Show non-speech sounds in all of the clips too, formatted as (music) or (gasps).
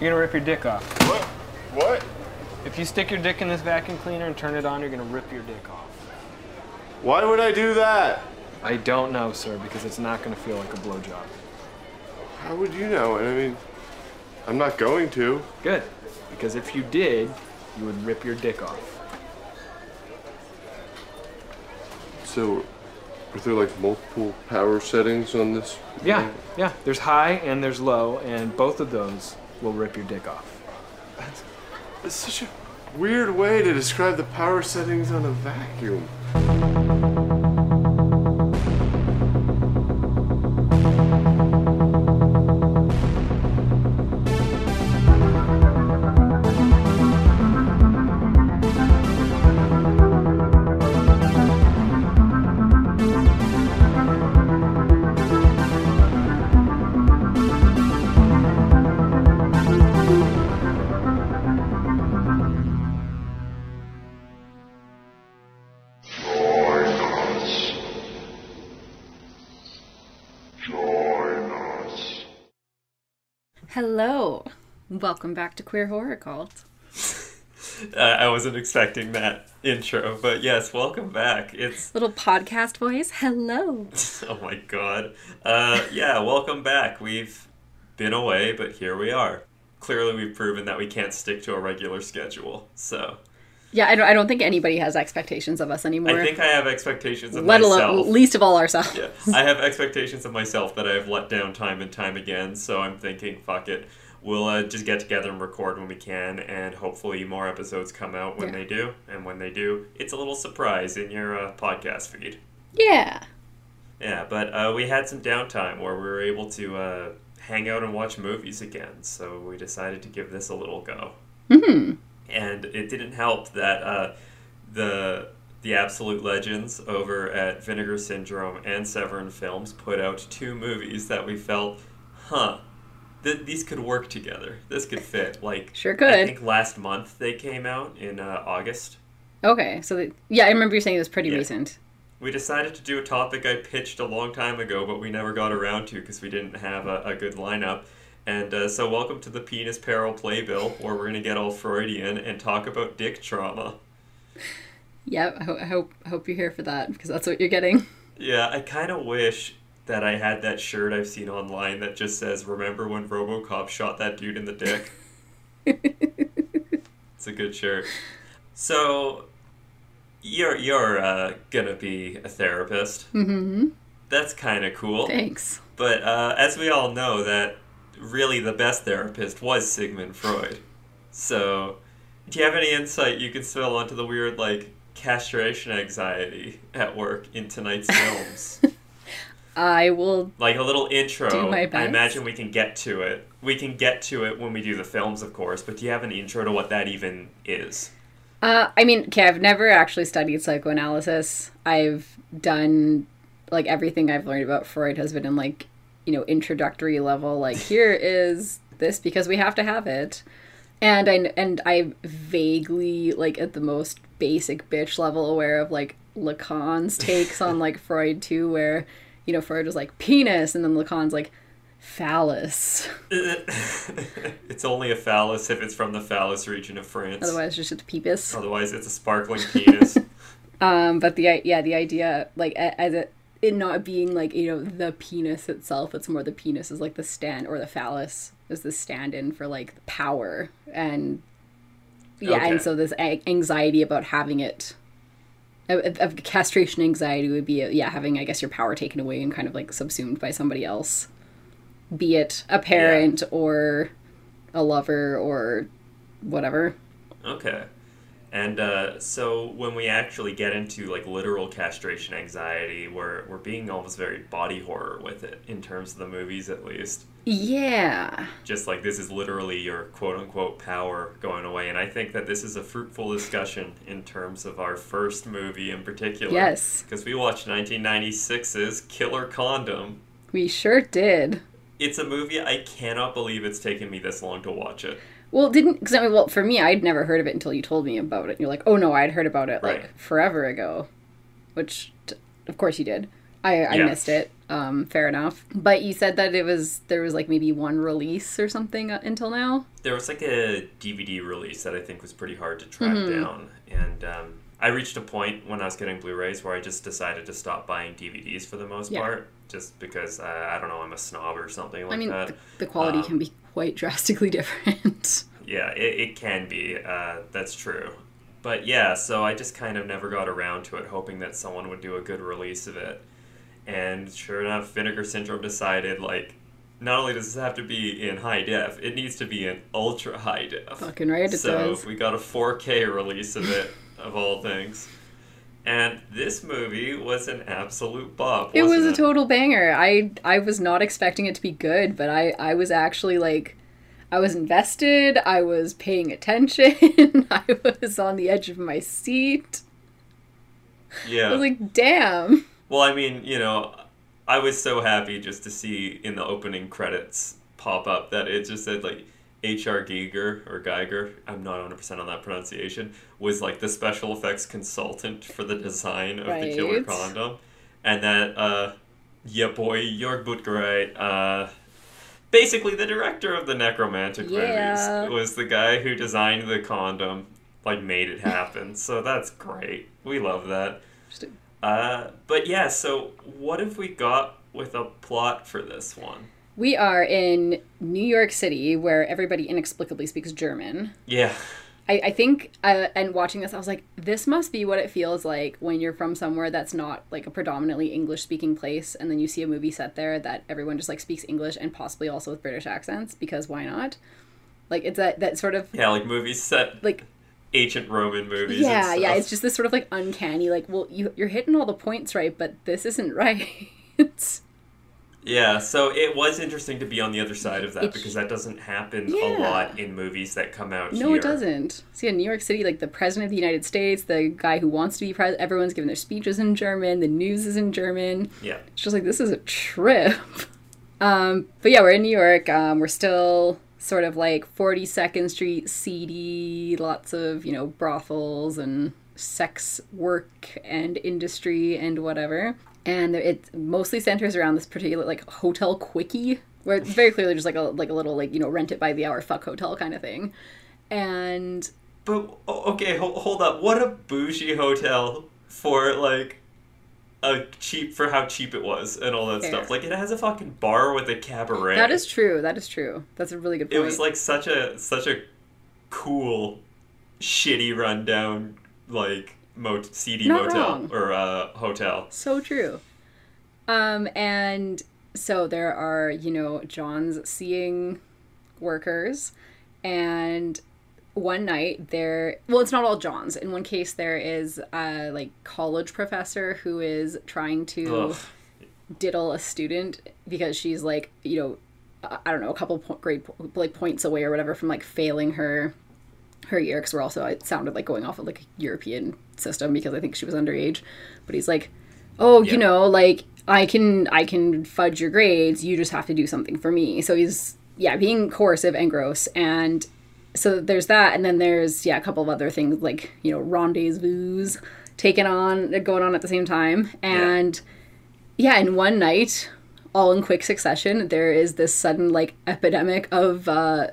You're gonna rip your dick off. What? What? If you stick your dick in this vacuum cleaner and turn it on, you're gonna rip your dick off. Why would I do that? I don't know, sir, because it's not gonna feel like a blowjob. How would you know? And I mean, I'm not going to. Good, because if you did, you would rip your dick off. So, are there like multiple power settings on this? Yeah, yeah. There's high and there's low, and both of those will rip your dick off. That's such a weird way to describe the power settings on a vacuum. Welcome back to Queer Horror Cult. (laughs) Uh, I wasn't expecting that intro, but yes, welcome back. It's (laughs) Little podcast voice. Hello. (laughs) oh my god. Uh, yeah, welcome back. We've been away, but here we are. Clearly, we've proven that we can't stick to a regular schedule. So Yeah, I don't, I don't think anybody has expectations of us anymore. I think I have expectations of myself. let myself. alone, least of all ourselves. yeah, I have expectations of myself that I have let down time and time again. So I'm thinking, fuck it. We'll uh, just get together and record when we can, and hopefully more episodes come out when Yeah. they do. And when they do, it's a little surprise in your uh, podcast feed. Yeah. Yeah, but uh, we had some downtime where we were able to uh, hang out and watch movies again, so we decided to give this a little go. hmm And it didn't help that uh, the the absolute legends over at Vinegar Syndrome and Severin Films put out two movies that we felt, huh, th- these could work together. This could fit. Like, Sure could. I think last month they came out in uh, August. Okay, so the, yeah, I remember you saying it was pretty Yeah. recent. We decided to do a topic I pitched a long time ago, but we never got around to because we didn't have a, a good lineup. And uh, so, welcome to the Penis Peril Playbill, where we're going to get all Freudian and talk about dick trauma. Yep, I, ho- I hope I hope you're here for that because that's what you're getting. Yeah, I kind of wish that I had that shirt I've seen online that just says, Remember when Robocop shot that dude in the dick? (laughs) it's a good shirt. So, you're, you're uh, to be a therapist. Mm-hmm. That's kind of cool. Thanks. But uh, as we all know, that really the best therapist was Sigmund Freud. So, do you have any insight you can spill onto the weird, like, castration anxiety at work in tonight's (laughs) films? I will. like a little intro. Do my I imagine we can get to it. We can get to it when we do the films, of course. But do you have an intro to what that even is? Uh, I mean, okay, I've never actually studied psychoanalysis. I've done like everything I've learned about Freud has been in like you know introductory level. Like here (laughs) is this because we have to have it, and I and I vaguely like at the most basic bitch level aware of like Lacan's (laughs) takes on like Freud too, where you know Freud was like penis, and then Lacan's like phallus. (laughs) it's only a phallus if it's from the phallus region of France. Otherwise, just a peepus. Otherwise, it's a sparkling penis. (laughs) Um, but the yeah, the idea like as it it not being like you know the penis itself, it's more the penis is like the stand or the phallus is the stand-in for like power and yeah, Okay. and so this a- anxiety about having it. Of, castration anxiety would be yeah having I guess your power taken away and kind of like subsumed by somebody else, be it a parent or a lover or whatever. Okay. And uh, so when we actually get into like literal castration anxiety, we're we're being almost very body horror with it in terms of the movies, at least. Yeah. Just like this is literally your quote unquote power going away, and I think that this is a fruitful discussion in terms of our first movie in particular. Yes. Because we watched 1996's Killer Condom. We sure did. It's a movie I cannot believe it's taken me this long to watch it. Well, didn't because I mean, well, for me, I'd never heard of it until you told me about it. You're like, oh no, I'd heard about it like forever ago, which t- of course you did. I, I Yeah. missed it. Um, fair enough. But you said that it was there was like maybe one release or something uh, until now. There was like a DVD release that I think was pretty hard to track Mm-hmm. down, and um, I reached a point when I was getting Blu-rays where I just decided to stop buying DVDs for the most Yeah. part, just because uh, I don't know I'm a snob or something like I mean, that. the, the quality Um, can be quite (laughs) drastically different. Yeah, it, it can be. Uh, that's true. But yeah, so I just kind of never got around to it, hoping that someone would do a good release of it. And sure enough, Vinegar Syndrome decided, like, not only does this have to be in high def, it needs to be in ultra high def. Fucking right, it so does. we got a 4K release of it, of all things. And this movie was an absolute bop. It was a total banger. I I was not expecting it to be good, but I I was actually like I was invested. I was paying attention. (laughs) I was on the edge of my seat. Yeah. I was like, "Damn." Well, I mean, you know, I was so happy just to see in the opening credits pop up that it just said like H.R. Giger or Geiger, I'm not 100% on that pronunciation, was like the special effects consultant for the design of the killer condom. And that, uh, yeah, boy, Jörg Buttgereit, uh, basically the director of the Nekromantik Yeah. movies, was the guy who designed the condom, like made it (laughs) happen. so that's great. We love that. Uh, but yeah, so what have we got with a plot for this one? We are in New York City where everybody inexplicably speaks German. Yeah, I, I think, uh, and watching this, I was like, this must be what it feels like when you're from somewhere that's not like a predominantly English speaking place, and then you see a movie set there that everyone just like speaks English and possibly also with British accents because why not? Like it's that that sort of yeah, like movies set like ancient Roman movies. yeah yeah it's just this sort of like uncanny like well you you're hitting all the points right but this isn't (laughs) right. Yeah. So it was interesting to be on the other side of that It's- because that doesn't happen Yeah. a lot in movies that come out no, here. it doesn't. See, in New York City, like the president of the United States, the guy who wants to be president, everyone's giving their speeches in German. The news is in German. Yeah, It's just like this is a trip. (laughs) Um, but yeah, we're in New York. Um, we're still sort of like 42nd Street, seedy, lots of you know brothels and sex work and industry and whatever. And it mostly centers around this particular like hotel quickie, where it's very clearly just like a like a little like you know rent it by the hour fuck hotel kind of thing. And but okay, hold, hold up. What a bougie hotel for like a cheap for how cheap it was and all that Fair. stuff. Like it has a fucking bar with a cabaret. that is true. That is true. That's a really good point it was like such a such a cool shitty rundown like mo- seedy Not motel wrong. or uh, hotel So true. Um, and so there are, you know, John's seeing workers, and one night there, well, it's not all John's. In one case, there is a like college professor who is trying to Ugh. diddle a student because she's like, you know, I I don't know, a couple po- grade po- like points away or whatever from like failing her her year because we're also it sounded like going off of like a European system because I think she was underage. But he's like, oh, Yeah. you know, like I can I can fudge your grades. You just have to do something for me. So he's yeah being coercive and gross and. So there's that, and then there's yeah a couple of other things like you know rendezvous taken on going on at the same time, and yeah, in one night, all in quick succession, there is this sudden like epidemic of uh,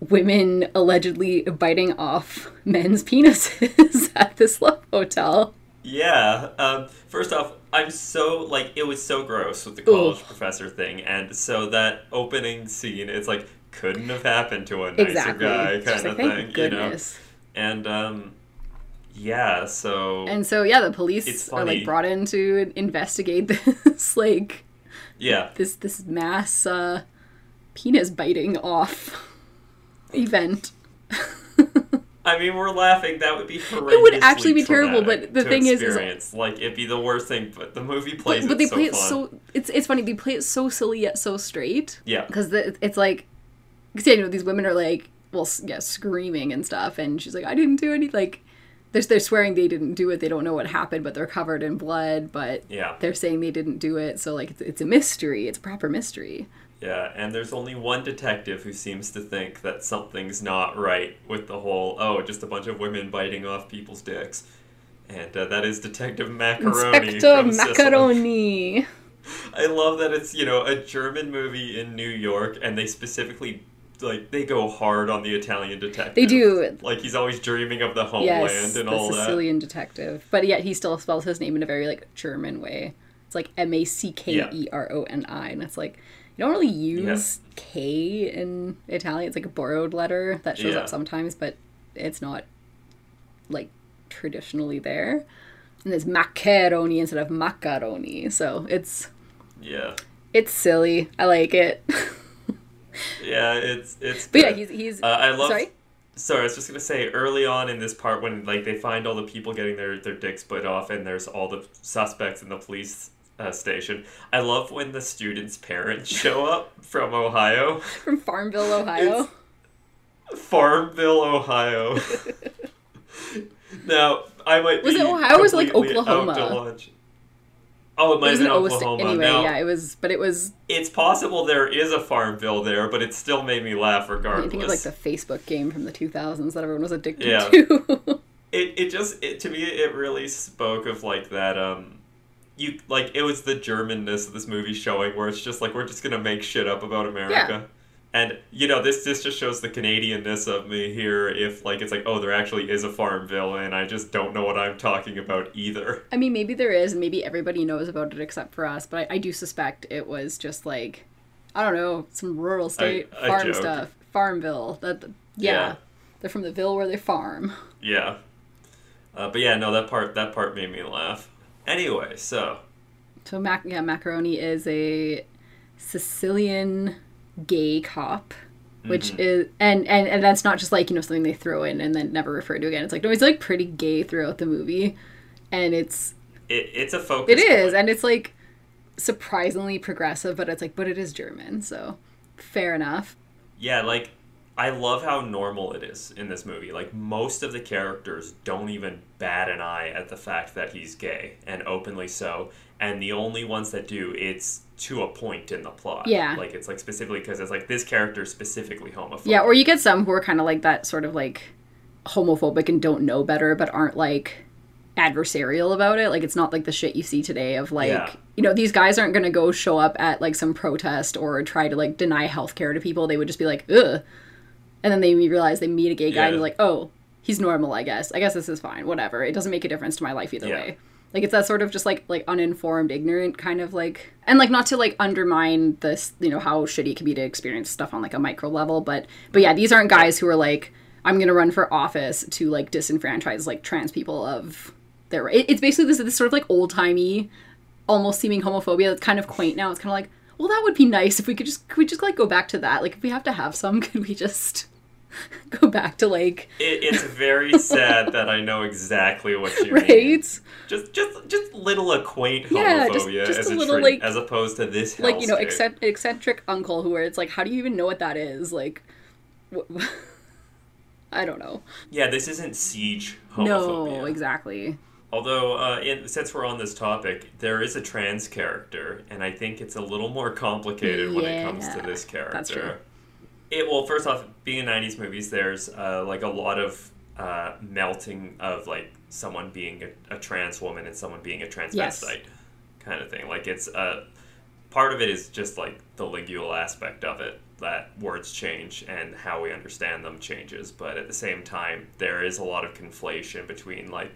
women allegedly biting off men's penises (laughs) at this love hotel. yeah um, first off i'm so like it was so gross with the college professor thing and so that opening scene it's like couldn't have happened to a nicer Exactly. guy kind just of like, thing goodness. you know and um yeah so And so yeah, the police are like brought in to investigate (laughs) this like yeah this this mass uh, penis biting off event. I mean, we're laughing. That would be horrendous. (laughs) It would actually be terrible, but the thing is- is- is, like it'd be the worst thing. But the movie plays but, but it they so play it fun. so it's it's funny they play it so silly yet so straight Yeah. because it's like because yeah, you know these women are like well yeah screaming and stuff and she's like i didn't do any like they're, they're swearing they didn't do it they don't know what happened but they're covered in blood but Yeah. they're saying they didn't do it so like it's, it's a mystery it's a proper mystery Yeah, and there's only one detective who seems to think that something's not right with the whole oh, just a bunch of women biting off people's dicks, and uh, that is Detective Mackeroni inspector Mackeroni (laughs) I love that it's you know a German movie in New York, and they specifically like they go hard on the Italian detective. They do. Like he's always dreaming of the homeland Yes, and all that. the Sicilian detective. But yet he still spells his name in a very like German way. It's like M A C K E R O N I, and it's like you don't really use K in Italian. It's like a borrowed letter that shows Yeah. up sometimes, but it's not like traditionally there. And it's Mackeroni instead of macaroni, so it's. Yeah, it's silly. I like it. (laughs) yeah, it's it's. but yeah, he's he's Uh, I love. sorry. Sorry, I was just gonna say early on in this part when like they find all the people getting their their dicks split off and there's all the suspects and the police (laughs) uh, station. I love when the students' parents show up from Ohio, (laughs) From Farmville, Ohio. Farmville, Ohio. (laughs) now I might Was it Ohio or was it, like, Oklahoma? out to lunch. Oh, it might It have been Oklahoma. anyway, now, yeah, it was, but it was it's possible there is a Farmville there, but it still made me laugh regardless. I think it's like the Facebook game from the 2000s that everyone was addicted Yeah. to. it it just it, to me it really spoke of like that um you like it was the germanness of this movie showing where it's just like we're just gonna make shit up about america and you know this this just shows the canadianness of me here if like it's like oh there actually is a farmville and i just don't know what i'm talking about either I mean, maybe there is, and maybe everybody knows about it except for us, but I, I do suspect it was just like, I don't know, some rural state I farm stuff. Farmville. That, yeah, Yeah. They're from the ville where they farm. yeah uh, but yeah no that part that part made me laugh anyway so So, mac- yeah, Mackeroni is a Sicilian gay cop. Which Mm-hmm. is and, and and that's not just like you know something they throw in and then never refer to again. It's like no, he's like pretty gay throughout the movie, and it's it, it's a focus It is, point. and it's like surprisingly progressive, but it's like, but it is German, so fair enough. Yeah, like I love how normal it is in this movie. Like most of the characters don't even bat an eye at the fact that he's gay and openly so, and the only ones that do, it's to a point in the plot. Yeah. like it's like specifically because it's like this character is specifically homophobic. Yeah, or you get some who are kind of like that, sort of like homophobic and don't know better, but aren't like adversarial about it. Like it's not like the shit you see today of like, Yeah. you know, these guys aren't gonna go show up at like some protest or try to like deny healthcare to people. They would just be like, ugh, and then they realize they meet a gay guy and they're like, oh, he's normal. I guess. I guess this is fine. Whatever. It doesn't make a difference to my life either Yeah. way. Like it's that sort of just like like uninformed, ignorant kind of like, and like not to like undermine this, you know, how shitty it can be to experience stuff on like a micro level, but but yeah, these aren't guys who are like, I'm gonna run for office to like disenfranchise like trans people of their. It, it's basically this this sort of like old timey, almost seeming homophobia that's kind of quaint now. It's kind of like, well, that would be nice if we could just could we just like go back to that. Like if we have to have some, (laughs) could we just (laughs) go back to like It, it's very (laughs) sad that I know exactly what you mean. Just, just, just little quaint Yeah, just- just as a little, like- as opposed to this. like you know eccentric, eccentric uncle who where it's like how do you even know what that is like wh- i don't know Yeah, this isn't siege homophobia. no exactly Although, uh, in, since we're on this topic, there is a trans character, and I think it's a little more complicated when it comes to this character. that's true. It well, first off, being in '90s movies, there's uh, like a lot of uh, melting of like someone being a, a trans woman and someone being a transvestite Yes. kind of thing. Like it's uh, part of it is just like the lingual aspect of it that words change and how we understand them changes but at the same time there is a lot of conflation between like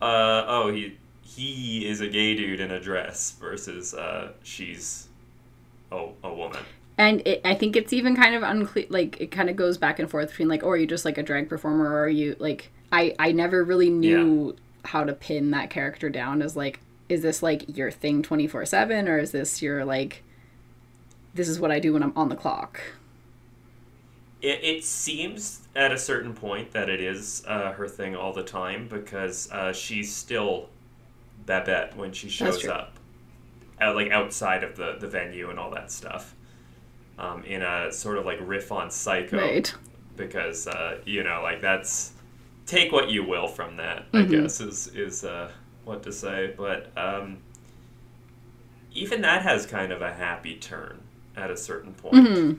uh, oh he he is a gay dude in a dress versus uh, she's a, a woman. And it, i think it's even kind of unclear like it kind of goes back and forth between like or are you just like a drag performer or are you like i i never really knew how to pin that character down as like is this like your thing 24 7 or is this your like this is what i do when i'm on the clock it, it seems at a certain point that it is uh, her thing all the time because uh, she's still Babette when she shows up, out, like outside of the, the venue and all that stuff, um, in a sort of like riff on Psycho, right because uh, you know like that's take what you will from that. I Mm-hmm. guess is is uh, what to say, but um, even that has kind of a happy turn at a certain point Mhm.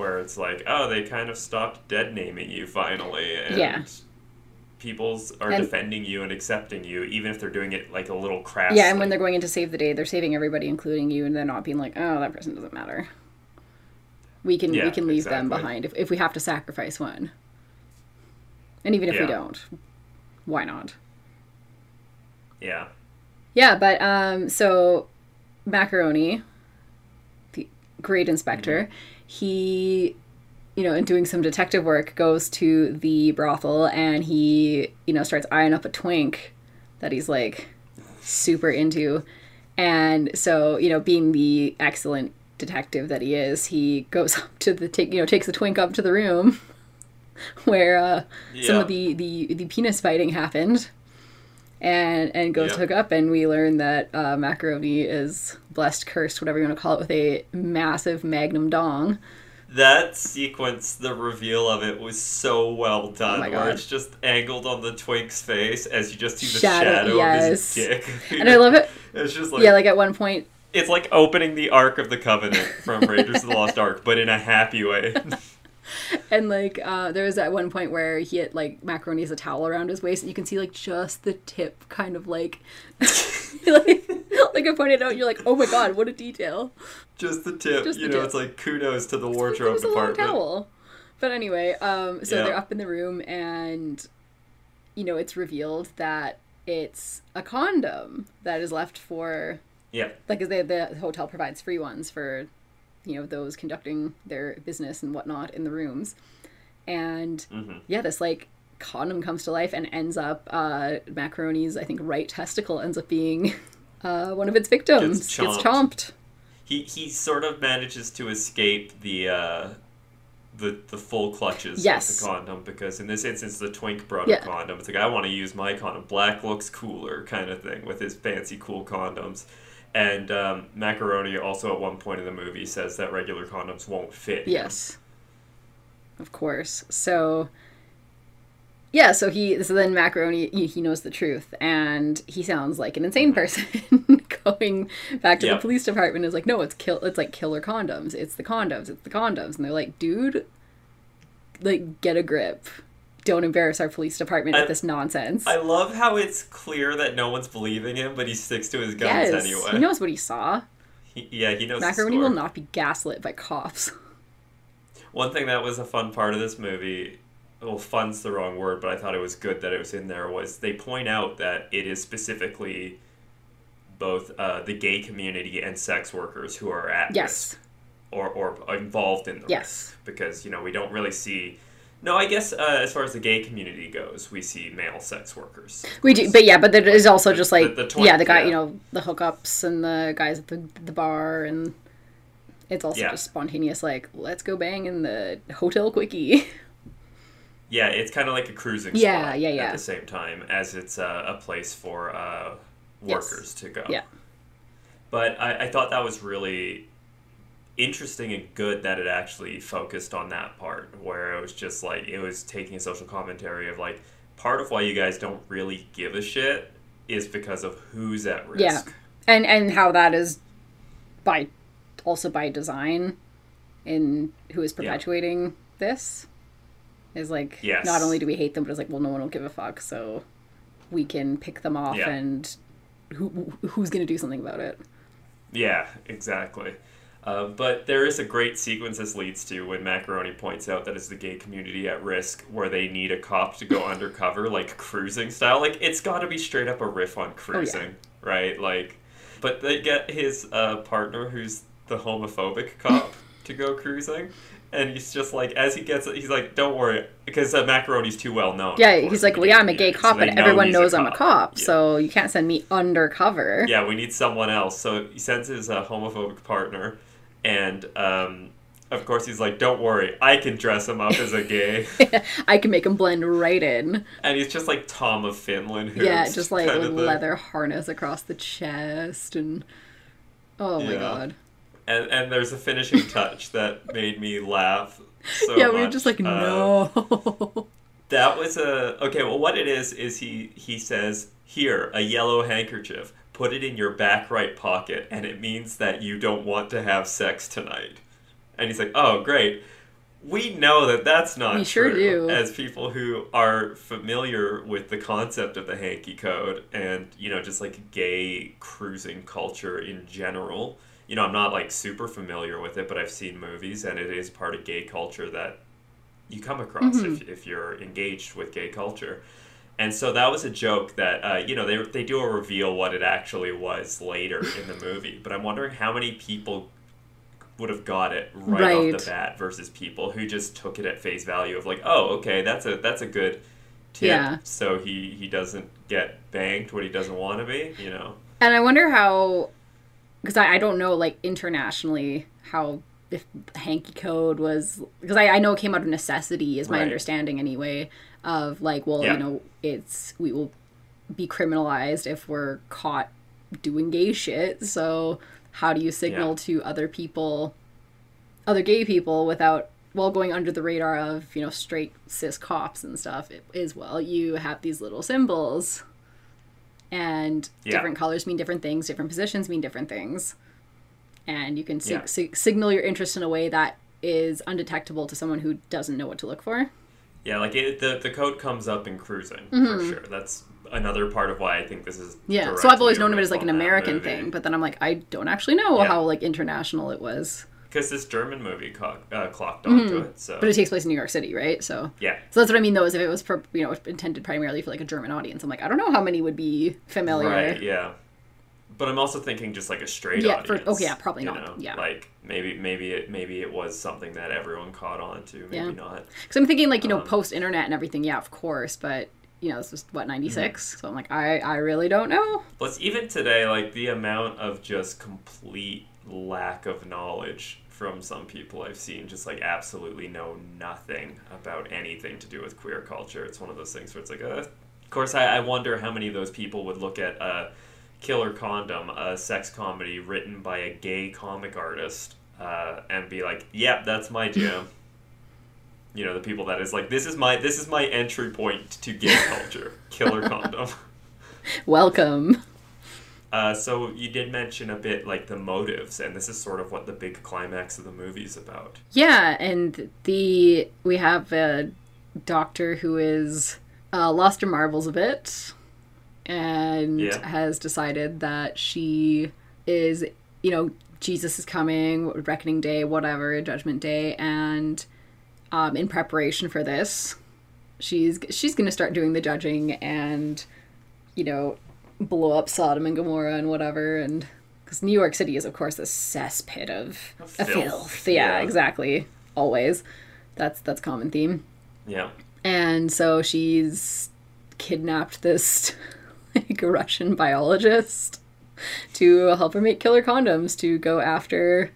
Where it's like, oh, they kind of stopped dead naming you finally, and Yeah. peoples are And- defending you and accepting you, even if they're doing it like a little crass. Yeah, and when they're going in to save the day, they're saving everybody, including you, and they're not being like, "Oh, that person doesn't matter." We can we can leave them behind if, if we have to sacrifice one. And even if we don't, why not? yeah, Yeah, but um, so Mackeroni, the great inspector, he, you know, in doing some detective work, goes to the brothel and he, you know, starts eyeing up a twink that he's like super into, and so you know, being the excellent detective that he is, he goes (laughs) up to the take, you know, takes the twink up to the room (laughs) where uh, some of the, the the penis fighting happened and and goes Yeah. to hook up and we learn that uh, Mackeroni is blessed cursed whatever you want to call it with a massive magnum dong that sequence, the reveal of it was so well done. Oh where it's just angled on the twink's face as you just see the Shadow- shadow, of his dick. and i love it (laughs) It's just like, yeah like at one point it's like opening the Ark of the Covenant from Raiders of the Lost Ark, but in a happy way. (laughs) and like uh there was at one point where he had like Mackeroni has a towel around his waist and you can see like just the tip kind of like (laughs) like like i pointed out you're like oh my god what a detail just the tip, Just you the know, tip. it's like kudos to the It wardrobe was a long department. towel. But anyway, um, so Yeah. they're up in the room, and you know it's revealed that it's a condom that is left for Yeah, like they, the hotel provides free ones for you know those conducting their business and whatnot in the rooms, and Mhm. yeah, this like condom comes to life and ends up uh, Mackeroni's I think right testicle ends up being (laughs) uh, one of its victims Gets gets chomped. chomped. he he sort of manages to escape the uh, the the full clutches Yes. of the condom because in this instance the twink brought Yeah. a condom. It's like I want to use my condom. Black looks cooler, kind of thing, with his fancy cool condoms. And um, Mackeroni also at one point in the movie says that regular condoms won't fit. Yes. Of course. So yeah, so he so then Mackeroni he, he knows the truth and he sounds like an insane mm-hmm. person (laughs) going back to Yep. the police department is like no it's kill it's like killer condoms it's the condoms it's the condoms and they're like dude like get a grip don't embarrass our police department I- with this nonsense I love how it's clear that no one's believing him, but he sticks to his guns yes anyway. he knows what he saw He- yeah, he knows. Mackeroni will not be gaslit by cops (laughs) One thing that was a fun part of this movie, well, fun's the wrong word, but I thought it was good that it was in there, was they point out that it is specifically both uh, the gay community and sex workers who are at yes risk or, or involved in the Yes. risk. Because, you know, we don't really see. No, I guess uh, as far as the gay community goes, we see male sex workers. We do, but yeah, but there is also just like the twink, yeah, the guy, yeah. you know, the hookups and the guys at the the bar, and it's also Yeah. just spontaneous. Like, let's go bang in the hotel quickie. (laughs) Yeah, it's kind of like a cruising Yeah, spot yeah, at the same time as it's uh, a place for uh, Yes. workers to go. Yeah. But I, I thought that was really interesting and good that it actually focused on that part where it was just like it was taking a social commentary of like part of why you guys don't really give a shit is because of who's at risk. Yeah. and and how that is by also by design in who is perpetuating this is like Yes. not only do we hate them, but it's like well, no one will give a fuck, so we can pick them off, Yeah. and who who's gonna do something about it? Yeah, exactly. Uh, but there is a great sequence this leads to when Mackeroni points out that it's the gay community at risk where they need a cop to go (laughs) undercover, like cruising style. Like, it's got to be straight up a riff on cruising, right? Like, but they get his uh, partner, who's the homophobic cop, (laughs) to go cruising. And he's just like, as he gets it, he's like, don't worry, because uh, Mackeroni's too well known. Yeah, he's like, well, yeah, I'm a gay cop, and know everyone knows I'm a cop, Yeah. so you can't send me undercover. Yeah, we need someone else. So he sends his uh, homophobic partner, and um, of course he's like, "Don't worry, I can dress him up as a gay." (laughs) I can make him blend right in. and he's just like Tom of Finland. Yeah, just like kind with of thing. leather harness across the chest, and oh my Yeah. god. And and there's a finishing touch that made me laugh. So yeah, we were just like, Uh, no. That was a okay. Well, what it is is he he says here a yellow handkerchief. Put it in your back right pocket, and it means that you don't want to have sex tonight. And he's like, oh great. we know that that's not We sure true do. as people who are familiar with the concept of the hanky code and you know just like gay cruising culture in general you know i'm not like super familiar with it but i've seen movies and it is part of gay culture that you come across Mm-hmm. if, if you're engaged with gay culture and so that was a joke that uh, you know they, they do a reveal what it actually was later (laughs) in the movie but i'm wondering how many people would have got it right, Right. off the bat versus people who just took it at face value of like oh okay that's a that's a good tip Yeah. so he he doesn't get banged when he doesn't want to be you know And I wonder how, because I, I don't know like internationally how if hanky code was because I, I know it came out of necessity is my Right. understanding anyway of like well Yeah. you know it's we will be criminalized if we're caught doing gay shit so how do you signal Yeah. to other people other gay people without well going under the radar of you know straight cis cops and stuff it is well you have these little symbols and Yeah. different colors mean different things different positions mean different things and you can sig- Yeah. sig- signal your interest in a way that is undetectable to someone who doesn't know what to look for yeah like it, the the code comes up in cruising for sure that's another part of why i think this is Mm-hmm. yeah so i've always known of it as like an american thing but then i'm like i don't actually know Yeah. how like international it was because this german movie co- uh, clocked onto it so Mm-hmm. but it takes place in new york city right so yeah so that's what i mean though is if it was for, you know intended primarily for like a german audience i'm like i don't know how many would be familiar Right, yeah. But I'm also thinking just like a straight Yeah, for- audience. okay, yeah, probably not, know? yeah. Like maybe maybe it maybe it was something that everyone caught on to, maybe Yeah. not. Because I'm thinking like you know Um, post internet and everything. Yeah, of course, but you know this was what '96, Mm-hmm. so I'm like I I really don't know. Plus even today, like the amount of just complete lack of knowledge from some people I've seen just like absolutely know nothing about anything to do with queer culture. It's one of those things where it's like, uh, of course, I, I wonder how many of those people would look at uh, Killer Condom, a sex comedy written by a gay comic artist, uh, and be like, "Yep, that's my (laughs) jam." you know, the people that is like, "This is my this is my entry point to gay culture." Killer Condom. (laughs) Welcome. Uh, so you did mention a bit like the motives, and this is sort of what the big climax of the movie is about. Yeah, and the we have a doctor who is uh, lost her marbles a bit, and Yeah. has decided that she is, you know, Jesus is coming, reckoning day, whatever, judgment day, and um, in preparation for this, she's she's gonna start doing the judging and, you know, blow up Sodom and Gomorrah and whatever, and because New York City is of course a cesspit of Filth, filth. Yeah, yeah. exactly. Always, that's that's common theme. Yeah, And so she's kidnapped this (laughs) like Russian biologist to help her make killer condoms to go after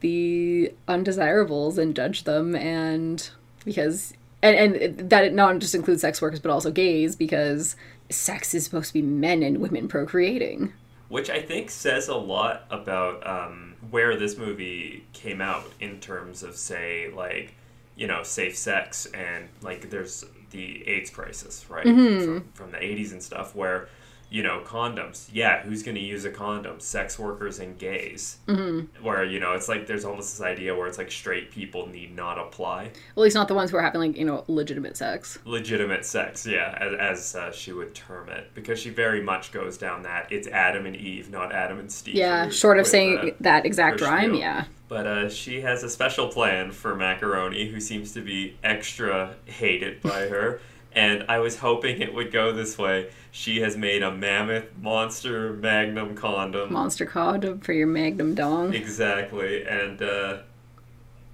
the undesirables and judge them and because and and that it not just includes sex workers but also gays because sex is supposed to be men and women procreating. which I think says a lot about um, where this movie came out in terms of, say, like you know, safe sex and like there's the AIDS crisis, right, from, from the '80s and stuff, where you know condoms. Yeah, who's going to use a condom? Sex workers and gays. Mm-hmm. Where you know it's like there's almost this idea where it's like straight people need not apply. Well, at least not the ones who are having like you know legitimate sex. legitimate sex, yeah, as, as uh, she would term it, because she very much goes down that it's Adam and Eve, not Adam and Steve. Yeah, short of with, saying uh, that exact rhyme. Yeah. But uh, she has a special plan for Mackeroni, who seems to be extra hated by her. (laughs) And I was hoping it would go this way. She has made a mammoth monster magnum condom. Monster condom for your magnum dong. Exactly, and uh,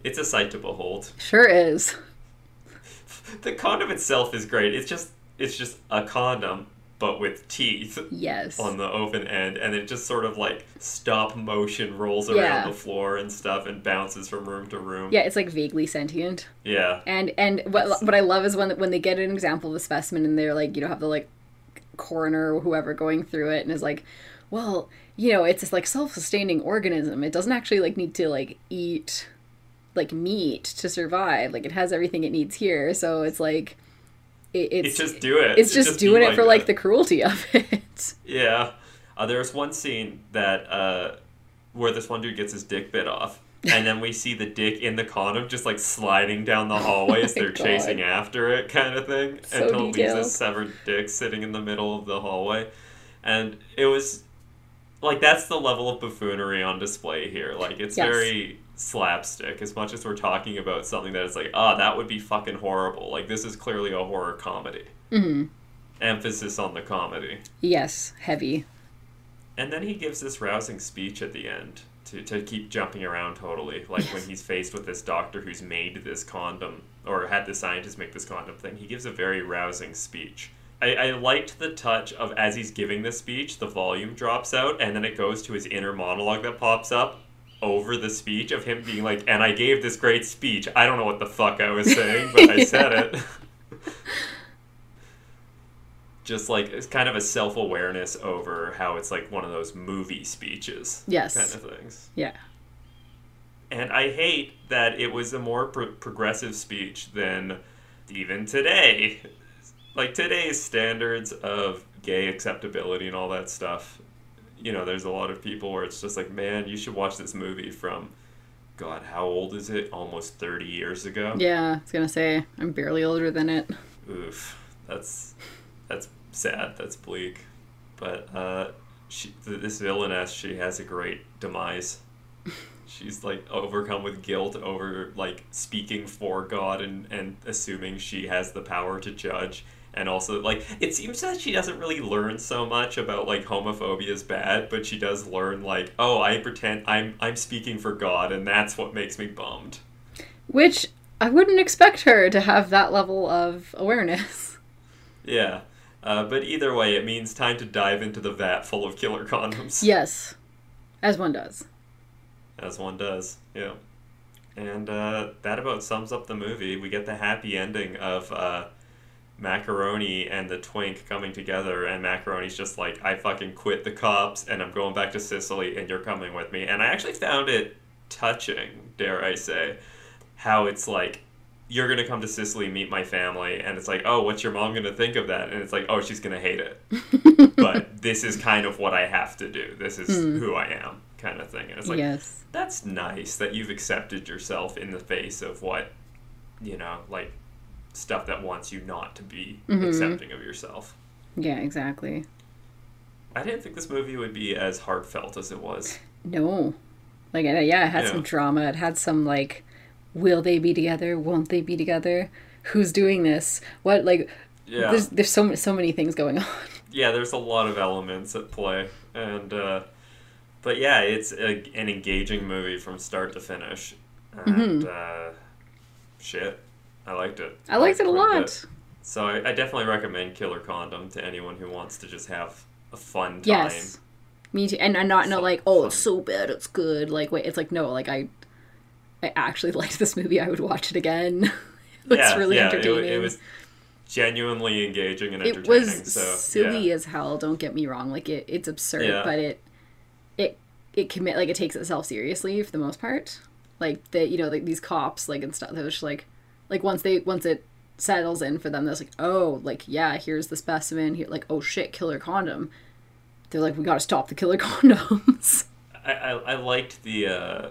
it's a sight to behold. Sure is. (laughs) The condom itself is great. It's just it's just a condom, but with teeth. Yes. on the open end and it just sort of like stop motion rolls around Yeah. the floor and stuff and bounces from room to room. Yeah, it's like vaguely sentient. Yeah. And and what what I love is when when they get an example of a specimen and they're like, you know, have the like coroner or whoever going through it and is like, well, you know, it's this like self-sustaining organism. It doesn't actually like need to like eat like meat to survive. Like it has everything it needs here. So it's like it's It's just do it. it's just, be doing it for like the cruelty of it. (laughs) Yeah. Uh, there was one scene that uh, where this one dude gets his dick bit off and then we see the dick in the condom just like sliding down the (laughs) hallway as Oh my they're God. chasing after it, kind of thing, So until it leaves detailed. a severed dick sitting in the middle of the hallway, and it was like that's the level of buffoonery on display here. Like it's Yes. very slapstick. As much as we're talking about something that is like, ah, that would be fucking horrible. Like this is clearly a horror comedy. hmm Emphasis on the comedy. Yes, heavy. And then he gives this rousing speech at the end to, to keep jumping around totally. Like when he's faced with this doctor who's made this condom, or had the scientist make this condom thing, he gives a very rousing speech. I, I liked the touch of as he's giving the speech, the volume drops out, and then it goes to his inner monologue that pops up over the speech of him being like, and I gave this great speech. I don't know what the fuck I was saying, but I said it. (laughs) (laughs) Just like it's kind of a self awareness over how it's like one of those movie speeches. Yes. Kind of things. Yeah. And I hate that it was a more pro- progressive speech than even today. Like today's standards of gay acceptability and all that stuff. You know, there's a lot of people where it's just like, man, you should watch this movie from, God, how old is it? Almost 30 years ago? Yeah, I was gonna say I'm barely older than it. Oof, that's that's sad. That's bleak. But uh, she, th- this villainess, she has a great demise. She's like overcome with guilt over like speaking for God and and assuming she has the power to judge. And also, like, it seems that she doesn't really learn so much about like homophobia is bad, but she does learn like, oh, I pretend I'm I'm speaking for God, and that's what makes me bummed. Which I wouldn't expect her to have that level of awareness. (laughs) Yeah. Uh, but either way, it means time to dive into the vat full of killer condoms. Yes, as one does. As one does, yeah. And uh, that about sums up the movie. We get the happy ending of uh, Mackeroni and the twink coming together, and Mackeroni's just like, I fucking quit the cops and I'm going back to Sicily and you're coming with me. And I actually found it touching, dare I say, how it's like, you're gonna come to Sicily, meet my family, and it's like, oh, what's your mom gonna think of that? And it's like, oh, she's gonna hate it. (laughs) but this is kind of what I have to do. This is hmm. who I am, kind of thing. And it's like, yes. that's nice that you've accepted yourself in the face of what you know like stuff that wants you not to be accepting of yourself Yeah, exactly. i didn't think this movie would be as heartfelt as it was No. Like, yeah, it had some drama. It had some, like, will they be together? Won't they be together? Who's doing this? What, like, yeah there's, there's so, so many things going on. (laughs) yeah there's a lot of elements at play and uh but yeah it's a, an engaging movie from start to finish and uh shit i liked it I liked it a lot. bit. so I, I definitely recommend killer condom to anyone who wants to just have a fun time Yes. Me too. And, and not no like, oh, fun. it's so bad, it's good. Like, wait, it's like, no, like, I I actually (laughs) liked this movie. I would watch it again. (laughs) it's yeah, really yeah, entertaining. It, it was genuinely engaging and entertaining. it was so, silly yeah. as hell don't get me wrong like it, it's absurd Yeah. but it it it commit like it takes itself seriously for the most part like that, you know like these cops like and stuff they're just like like once they once it settles in for them they're like oh like yeah here's the specimen here like oh shit killer condom they're like we gotta stop the killer (laughs) condoms I, I, I liked the uh,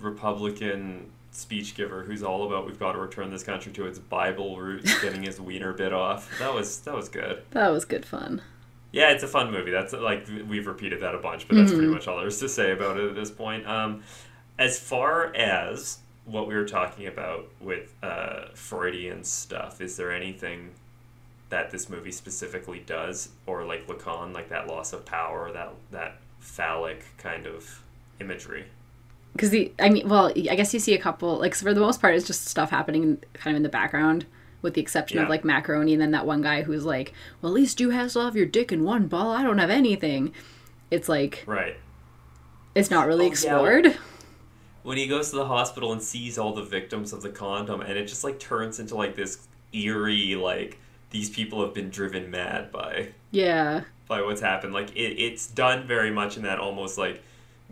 Republican speech giver who's all about we've got to return this country to its Bible roots, (laughs) getting his wiener bit off. That was that was good. that was good fun Yeah, it's a fun movie. That's like we've repeated that a bunch, but that's Mm-hmm. pretty much all there is to say about it at this point. Um, as far as what we were talking about with uh, Freudian stuff, is there anything that this movie specifically does, or like Lacan, like that loss of power, that that phallic kind of imagery? because the i mean well i guess you see a couple like for the most part it's just stuff happening kind of in the background with the exception Yeah. of like Mackeroni and then that one guy who's like well at least you have to have your dick in one ball i don't have anything it's like Right. it's not really Oh, yeah. When he goes to the hospital and sees all the victims of the condom, and it just like turns into like this eerie like these people have been driven mad by yeah by what's happened. Like it, it's done very much in that almost like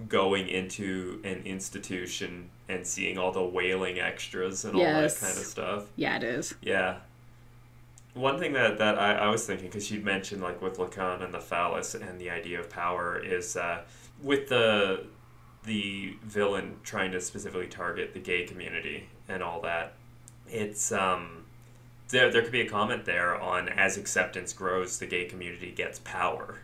going into an institution and seeing all the wailing extras and all Yes. that kind of stuff. yeah it is Yeah. One thing that, that I, I was thinking, because you'd mentioned like with Lacan and the phallus and the idea of power, is uh, with the the villain trying to specifically target the gay community and all that, it's um, there there could be a comment there on as acceptance grows, the gay community gets power,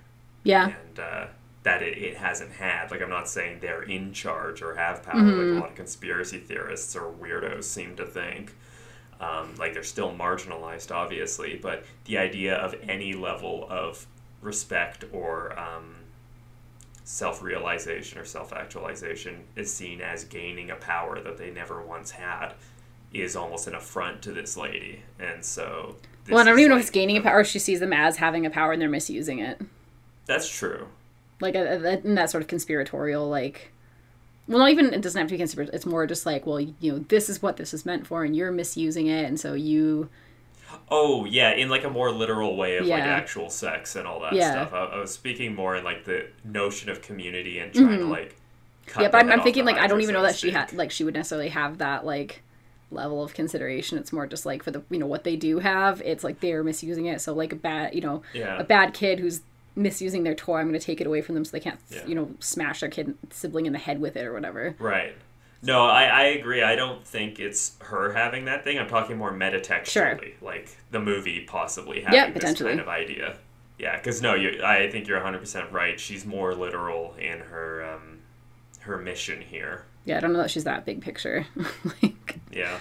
Yeah. and uh, that it, it hasn't had. Like I'm not saying they're in charge or have power, Mm-hmm. like a lot of conspiracy theorists or weirdos seem to think. Um, like they're still marginalized, obviously, but the idea of any level of respect or um, self realization or self actualization is seen as gaining a power that they never once had is almost an affront to this lady. And so. this Well, I don't even know if it's gaining a power. She sees them as having a power and they're misusing it. That's true. Like a, a, that sort of conspiratorial, like. Well, not even, it doesn't have to be conspiratorial. It's more just like, well, you know, this is what this is meant for and you're misusing it. And so you. Oh yeah, in like a more literal way of like actual sex and all that Yeah. stuff. I, I was speaking more in like the notion of community and trying to like. Mm-hmm. Yeah, but I'm, I'm thinking like I don't even know that she had like she would necessarily have that like level of consideration. It's more just like for the you know what they do have. It's like they're misusing it. So like a bad you know Yeah. a bad kid who's misusing their toy, I'm going to take it away from them so they can't Yeah. you know smash their kid sibling in the head with it or whatever. Right. No, I, I agree. I don't think it's her having that thing. I'm talking more metatextually, like the movie possibly having Yeah, this potentially. kind of idea. Yeah, because no, you. I think you're 100 percent right. She's more literal in her um, her mission here. Yeah, I don't know that she's that big picture. (laughs) like, Yeah.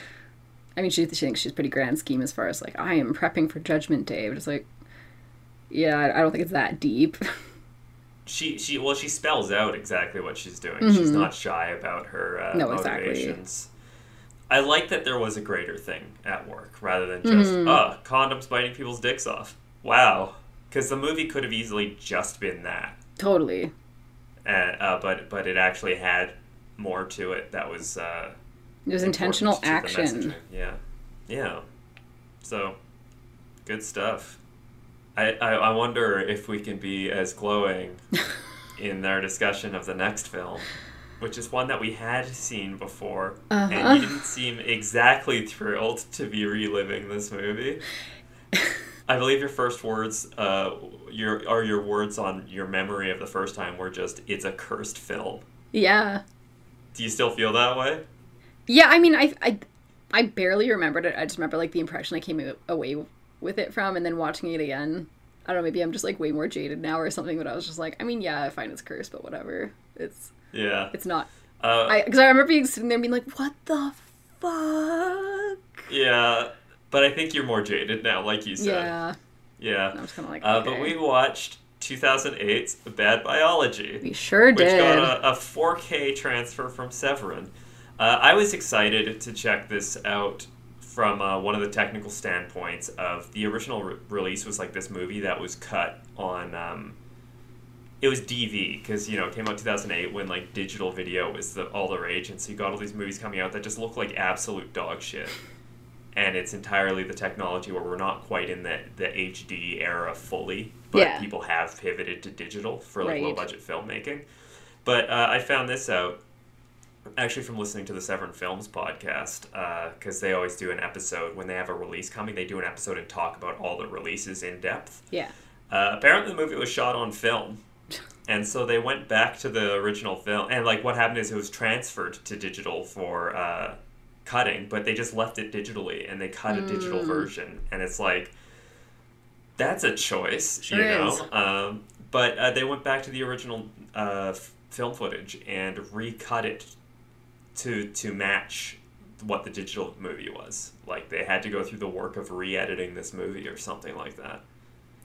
I mean, she, she thinks she's pretty grand scheme as far as like I am prepping for Judgment Day, but it's like, yeah, I, I don't think it's that deep. (laughs) She she well she spells out exactly what she's doing. She's not shy about her uh, Mm-hmm. No, exactly. motivations. I like that there was a greater thing at work rather than just Mm-hmm. oh condoms biting people's dicks off. Wow, because the movie could have easily just been that, totally. uh, uh, but but it actually had more to it that was uh, It was intentional action. Yeah, yeah. So good stuff. I, I I wonder if we can be as glowing (laughs) in our discussion of the next film, which is one that we had seen before, Uh-huh. and you didn't seem exactly thrilled to be reliving this movie. (laughs) I believe your first words, uh, your are your words on your memory of the first time were just "It's a cursed film." Yeah. Do you still feel that way? Yeah, I mean, I, I, I barely remembered it. I just remember like the impression I came away with it from, and then watching it again. I don't know. Maybe I'm just like way more jaded now or something. But I was just like, I mean, yeah, I find it's cursed, but whatever. It's Yeah. it's not. Uh, I because I remember being sitting there and being like, what the fuck? Yeah, but I think you're more jaded now, like you said. Yeah. Yeah. I'm just kind of like, Uh, okay. But we watched 2008's Bad Biology, we sure did. which got a, a 4K transfer from Severin. Uh, I was excited to check this out from uh, one of the technical standpoints of the original re- release was like this movie that was cut on um, it was DV because you know it came out 2008 when like digital video was the, all the rage and so you got all these movies coming out that just look like absolute dog shit and it's entirely the technology where we're not quite in the, the HD era fully but Yeah. people have pivoted to digital for like Right. low budget filmmaking but uh, I found this out actually from listening to the Severin Films podcast because they always do an episode when they have a release coming they do an episode and talk about all the releases in depth yeah. uh, apparently, the movie was shot on film, (laughs) and so they went back to the original film. And like, what happened is it was transferred to digital for uh, cutting, but they just left it digitally, and they cut a digital Mm. version. And it's like, that's a choice, Sure you know. Um, but uh, they went back to the original uh, f- film footage and recut it to to match what the digital movie was. Like they had to go through the work of re-editing this movie or something like that.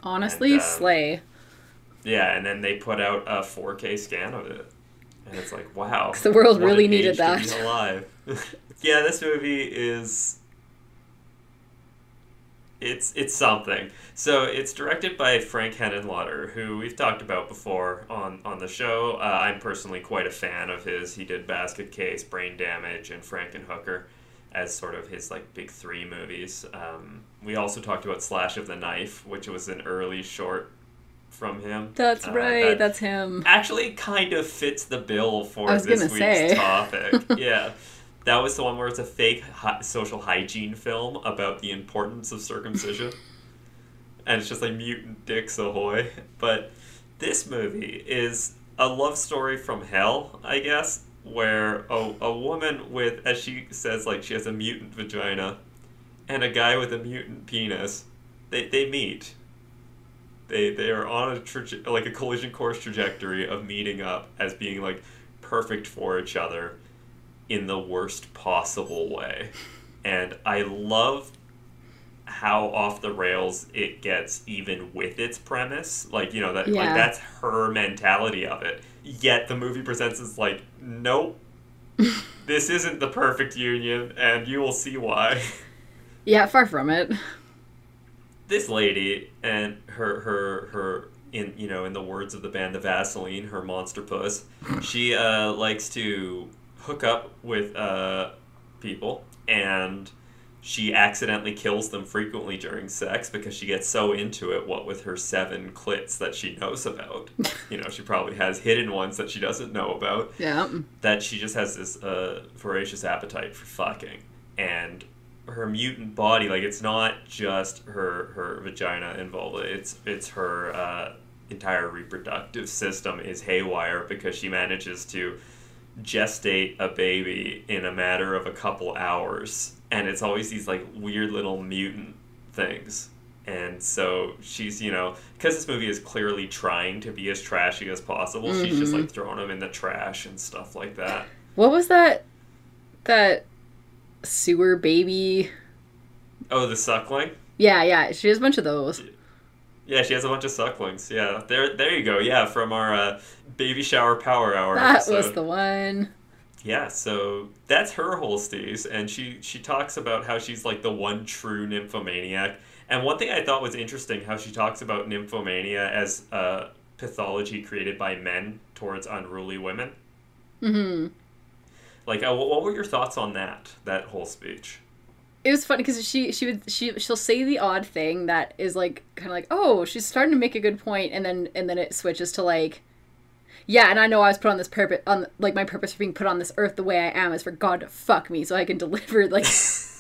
Honestly, And, um, slay. Yeah, and then they put out a 4K scan of it, and it's like, wow, (laughs) the world really needed that. (laughs) alive. (laughs) yeah, this movie is. It's it's something. So it's directed by Frank Henenlotter, who we've talked about before on on the show. Uh, I'm personally quite a fan of his. He did Basket Case, Brain Damage, and Frankenhooker as sort of his like big three movies. Um, we also talked about Slash of the Knife, which was an early short from him. That's uh, right. that That's him. actually kind of fits the bill for this week's say. (laughs) topic. yeah. That was the one where it's a fake hi- social hygiene film about the importance of circumcision. (laughs) and it's just like mutant dicks ahoy. But this movie is a love story from hell, I guess, where a, a woman with, as she says, like she has a mutant vagina, and a guy with a mutant penis, they, they meet. They they are on a traje- like a collision course trajectory of meeting up as being like perfect for each other in the worst possible way. And I love how off the rails it gets even with its premise. Like, you know, that like that's her mentality of it. Yet the movie presents as like, nope. (laughs) this isn't the perfect union and you will see why. Yeah, far from it. this lady and her her her in you know in the words of the band the Vaseline, her monster puss, she uh, likes to hook up with uh, people and she accidentally kills them frequently during sex because she gets so into it what with her seven clits that she knows about. (laughs) You know she probably has hidden ones that she doesn't know about. Yeah. that she just has this uh, voracious appetite for fucking. And her mutant body like it's not just her her vagina involved. It's it's her uh, entire reproductive system is haywire because she manages to gestate a baby in a matter of a couple hours and it's always these like weird little mutant things and so she's you know because this movie is clearly trying to be as trashy as possible she's just mm-hmm. like throwing them in the trash and stuff like that What was that? That sewer baby? oh the suckling Yeah, yeah. She has a bunch of those. Yeah she has a bunch of sucklings yeah there there you go yeah from our uh, baby shower power hour That episode. was the one. Yeah, so that's her whole steez, and she she talks about how she's like the one true nymphomaniac. And one thing I thought was interesting, how she talks about nymphomania as a pathology created by men towards unruly women. hmm Like, uh, what were your thoughts on that? That whole speech. It was funny because she she would she she'll say the odd thing that is like kind of like oh she's starting to make a good point and then and then it switches to like yeah and I know I was put on this purpose on like my purpose for being put on this earth the way I am is for God to fuck me so I can (laughs) deliver like (laughs)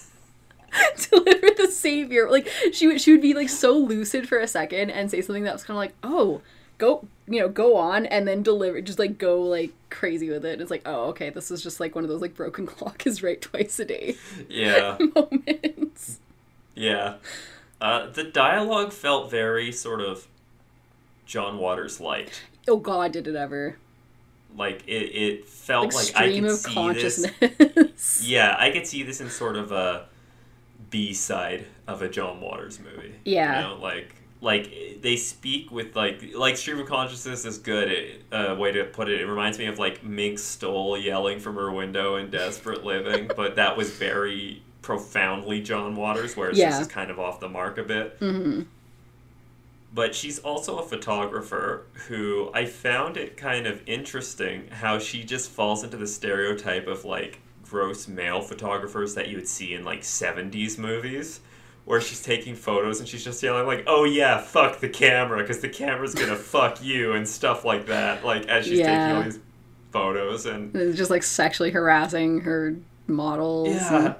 (laughs) deliver the savior. Like she would she would be like so lucid for a second and say something that was kind of like oh go you know go on and then deliver just like go like crazy with it it's like oh okay this is just like one of those like broken (laughs) clock is right twice a day Yeah, (laughs) moments yeah. Uh, the dialogue felt very sort of John Waters light. oh god did it ever Like it, it felt like like I could of see this. consciousness (laughs) Yeah, I could see this in sort of a B side of a John Waters movie. Yeah. you know, like like they speak with like like stream of consciousness is good uh, way to put it. It reminds me of like Mink Stole yelling from her window in Desperate Living, but that was very profoundly John Waters, whereas Yeah. this is kind of off the mark a bit. hmm But she's also a photographer who I found it kind of interesting how she just falls into the stereotype of like gross male photographers that you would see in like 70s movies where she's taking photos and she's just yelling like oh yeah fuck the camera because the camera's gonna (laughs) fuck you and stuff like that like as she's taking all these photos and just like sexually harassing her models yeah. and-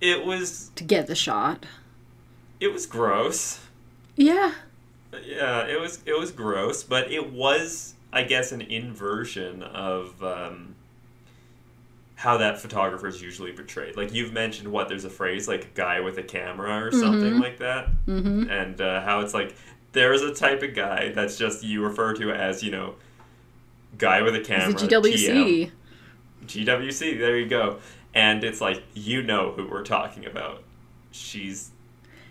it was to get the shot. It was gross. Yeah. Yeah, it was it was gross, but it was, I guess, an inversion of um, how that photographer is usually portrayed. Like you've mentioned, what there's a phrase like "a guy with a camera" or something like that, hmm and uh, how it's like there is a type of guy that's just you refer to as you know, guy with a camera. gwc TM. GWC. There you go. And it's like you know who we're talking about. She's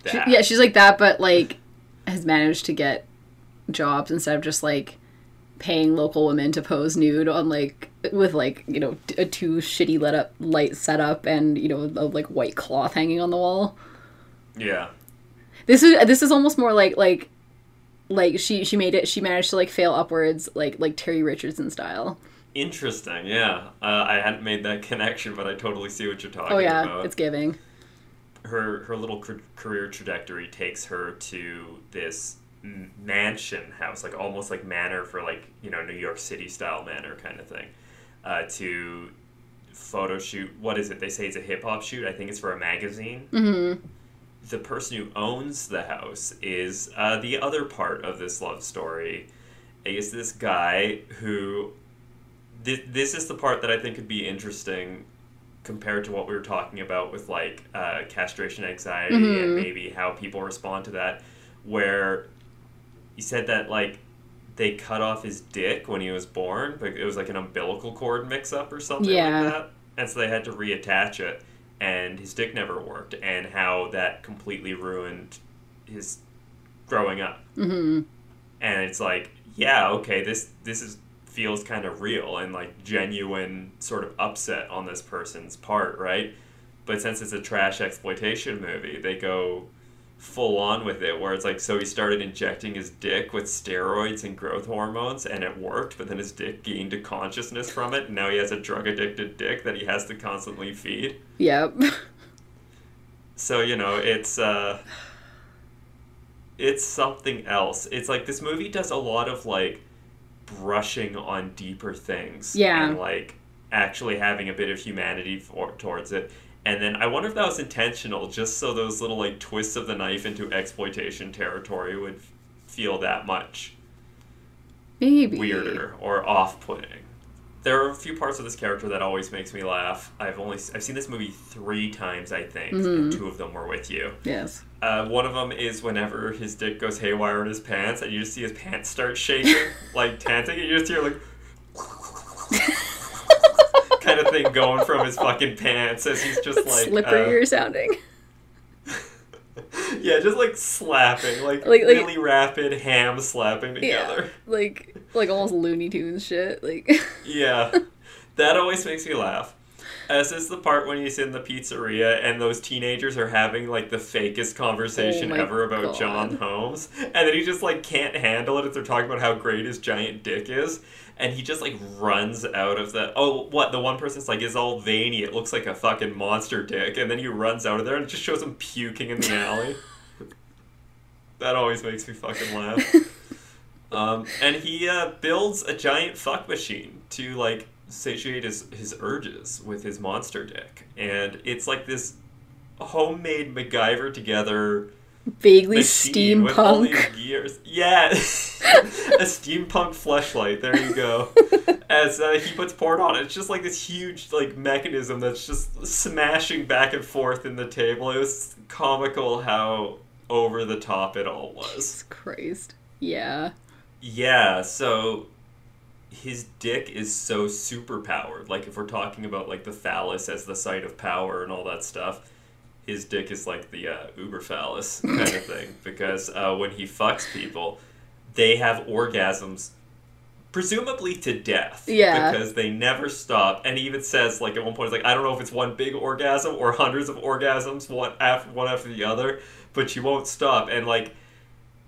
She- yeah she's like that but like has managed to get jobs instead of just like paying local women to pose nude on like with like you know a too shitty let up light setup and you know a, like white cloth hanging on the wall yeah. This is this is almost more like like like she she made it she managed to like fail upwards like like Terry Richardson style. Interesting, yeah. Uh, I hadn't made that (laughs) connection, but I totally see what you're talking Oh yeah, about. it's giving. Her her little career trajectory takes her to this mansion house, like almost like manor for like you know New York City style manor kind of thing, uh, to photo shoot. What is it? They say it's a hip hop shoot. I think it's for a magazine. Mm-hmm. the person who owns the house is uh, the other part of this love story is this guy who. This, this is the part that I think could be interesting compared to what we were talking about with like uh, castration anxiety and maybe how people respond to that. Where he said that like they cut off his dick when he was born, but it was like an umbilical cord mix up or something Yeah. like that. And so they had to reattach it, and his dick never worked, and how that completely ruined his growing up. hmm And it's like, yeah, okay, this this is feels kind of real and like genuine sort of upset on this person's part, right? But since it's a trash exploitation movie, they go full on with it where it's like so he started injecting his dick with steroids and growth hormones and it worked but then his dick gained a consciousness from it and now he has a drug addicted dick that he has to constantly feed Yep. so you know it's uh it's something else it's like this movie does a lot of like brushing on deeper things Yeah. and like actually having a bit of humanity for, towards it and then i wonder if that was intentional just so those little like twists of the knife into exploitation territory would feel that much Maybe. weirder or off-putting. There are a few parts of this character that always makes me laugh. I've only I've seen this movie three times, I think, and two of them were with you. Yes. Uh, one of them is whenever his dick goes haywire in his pants, and you just see his pants start shaking, (laughs) like panting, and you just hear like (laughs) kind of thing going from his fucking pants as he's just like uh, Slipperier sounding. (laughs) yeah, just like slapping, like, Like- like- really rapid ham slapping together. Yeah. Like like almost Looney Tunes shit. Like (laughs) Yeah, that always makes me laugh. As is the part when he's in the pizzeria and those teenagers are having like the fakest conversation Oh ever about God. John Holmes, and then he just like can't handle it if they're talking about how great his giant dick is, and he just like runs out of the. Oh, what the one person's like is all veiny. It looks like a fucking monster dick, and then he runs out of there and it just shows him puking in the alley. (laughs) that always makes me fucking laugh. (laughs) Um, and he uh, builds a giant fuck machine to like satiate his, his urges with his monster dick, and it's like this homemade MacGyver together vaguely machine with all steampunk. gears. Yeah, (laughs) a steampunk flashlight. There you go. (laughs) As uh, he puts porn on it, it's just like this huge like mechanism that's just smashing back and forth in the table. It was comical how over the top it all was. Jesus Christ. Yeah. Yeah, so his dick is so super powered. Like if we're talking about like the phallus as the site of power and all that stuff, his dick is like the uh, uber phallus kind of thing. (laughs) Because uh, when he fucks people, they have orgasms, presumably to death. Yeah. Because they never stop. And he even says like at one point, it's like I don't know if it's one big orgasm or hundreds of orgasms, one after one after the other, but you won't stop. And like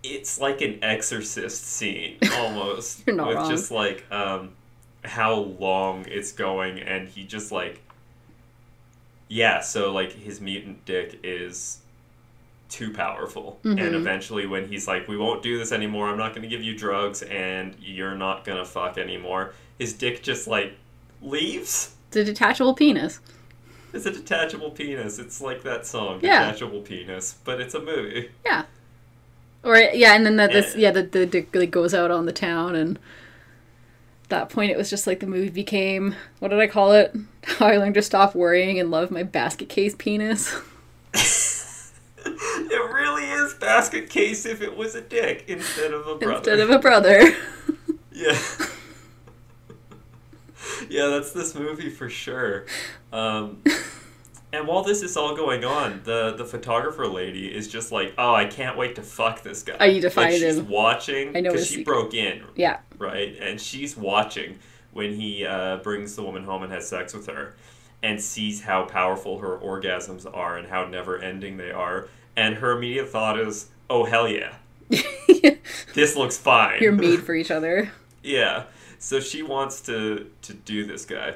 it's like an exorcist scene (laughs) almost You're not with wrong. just like um how long it's going and he just like yeah so like his mutant dick is too powerful and Mhm. eventually when he's like we won't do this anymore i'm not going to give you drugs and you're not going to fuck anymore his dick just like leaves It's a detachable penis. it's a detachable penis it's like that song Yeah. detachable penis but it's a movie Yeah. Or yeah, and then that this Yeah. the the dick like goes out on the town and that point it was just like the movie became what did I call it? (laughs) How I learned to stop worrying and love my basket case penis. (laughs) It really is basket case if it was a dick instead of a brother. Instead of a brother. (laughs) yeah. yeah, that's this movie for sure. Um, and while this is all going on, the the photographer lady is just like, "Oh, I can't wait to fuck this guy." I need to find like, she's him. watching I know because she secret. broke in, yeah. right? And she's watching when he uh, brings the woman home and has sex with her, and sees how powerful her orgasms are and how never ending they are. And her immediate thought is, "Oh hell yeah, (laughs) this looks fine." You're made for (laughs) each other. Yeah. So she wants to to do this guy.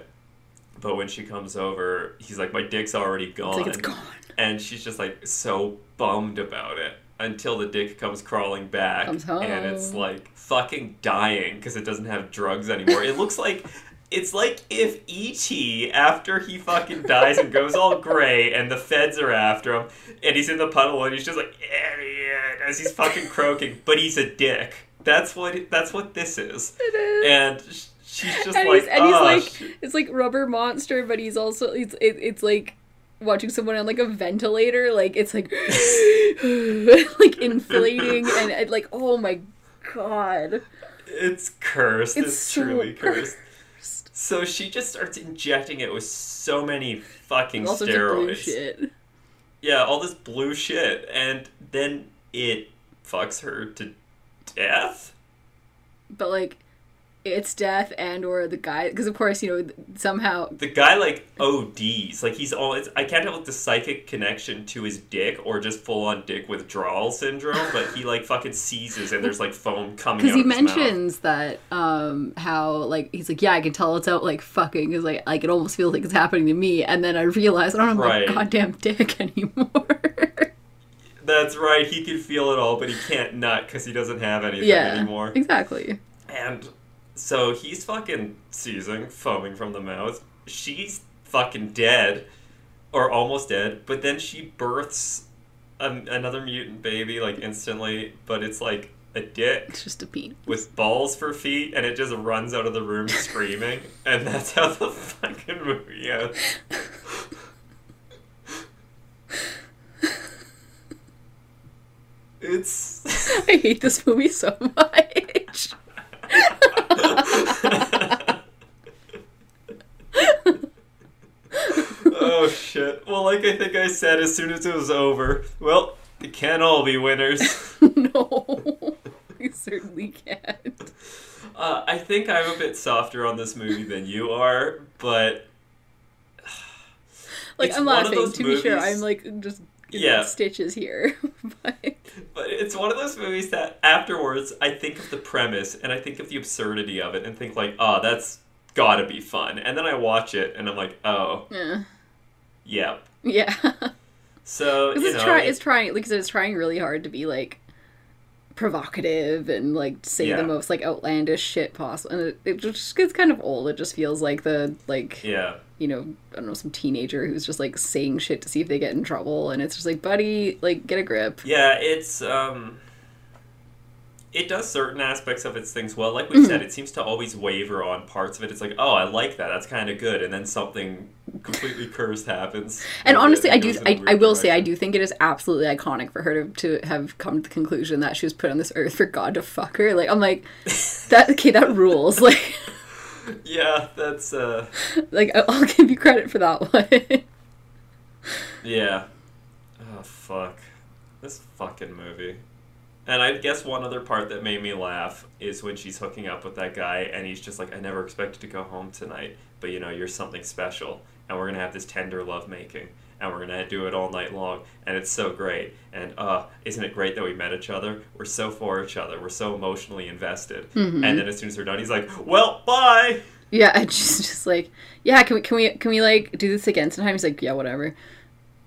But when she comes over, he's like, My dick's already gone. It's like it's gone. And she's just like so bummed about it until the dick comes crawling back. Comes And it's like fucking dying because it doesn't have drugs anymore. it looks like. It's like if E.T., after he fucking dies and goes all gray and the feds are after him and he's in the puddle and he's just like, idiot, as he's fucking croaking, but he's a dick. That's what that's what this is. It is. And she's just and like, he's, and he's "Oh, like sh- it's like rubber monster but he's also it's it, it's like watching someone on like a ventilator like it's like (gasps) like inflating and, and like oh my god it's cursed. It's, It's so truly cursed. cursed. So she just starts injecting it with so many fucking all steroids. shit Yeah, all this blue shit, and then it fucks her to death. but like it's death and or the guy because of course you know somehow The guy like ODs, like he's all. It's, I can't tell if the psychic connection to his dick or just full on dick withdrawal syndrome, but he like fucking seizes and there's like foam coming because he of his mouth. mentions that um how like he's like yeah i can tell it's out like fucking because like like it almost feels like it's happening to me and then i realize i don't have Right. my goddamn dick (laughs) anymore That's right. He can feel it all, but he can't nut because he doesn't have anything yeah anymore. exactly And so he's fucking seizing, foaming from the mouth. She's fucking dead, or almost dead. But then she births an, another mutant baby like instantly. But it's like a dick it's just a penis with balls for feet, and it just runs out of the room screaming. (laughs) And that's how the fucking movie ends. (laughs) It's. i hate this movie so much (laughs) shit. Well, like I think I said as soon as it was over, well, it can't all be winners. (laughs) no we certainly can't Uh, I think I'm a bit softer on this movie than you are, but (sighs) like It's i'm laughing those to be sure i'm like just in Yeah. stitches here (laughs) but but it's one of those movies that afterwards I think of the premise and I think of the absurdity of it and think like, oh, that's gotta be fun. And then I watch it and I'm like, oh, yeah yep. yeah So (laughs) you it's know, trying, it- it's trying, like I said, it's trying really hard to be like provocative and like say Yeah. the most like outlandish shit possible. And it, it just gets kind of old. It just feels like the like yeah. you know I don't know some teenager who's just like saying shit to see if they get in trouble, and it's just like buddy, like get a grip. Yeah, it's um it does certain aspects of its things well. Like we said, it seems to always waver on parts of it. It's like, oh, I like that. That's kind of good. And then something completely (laughs) cursed happens. And honestly, I do. goes in a I, I will say, I do think it is absolutely iconic for her to, to have come to the conclusion that she was put on this earth for God to fuck her. Like, I'm like, (laughs) that okay, that rules. (laughs) Like, Yeah, that's uh like I'll give you credit for that one. yeah. Oh fuck. This fucking movie. And I guess one other part that made me laugh is when she's hooking up with that guy and he's just like, I never expected to go home tonight, but you know, you're something special. And we're gonna have this tender love making. And we're gonna do it all night long. And it's so great. And uh, isn't it great that we met each other? We're so for each other. We're so emotionally invested. And then as soon as they're done, he's like, Well, bye! Yeah, (laughs) and she's just like, yeah, can we can we can we like do this again sometime? He's like, yeah, whatever.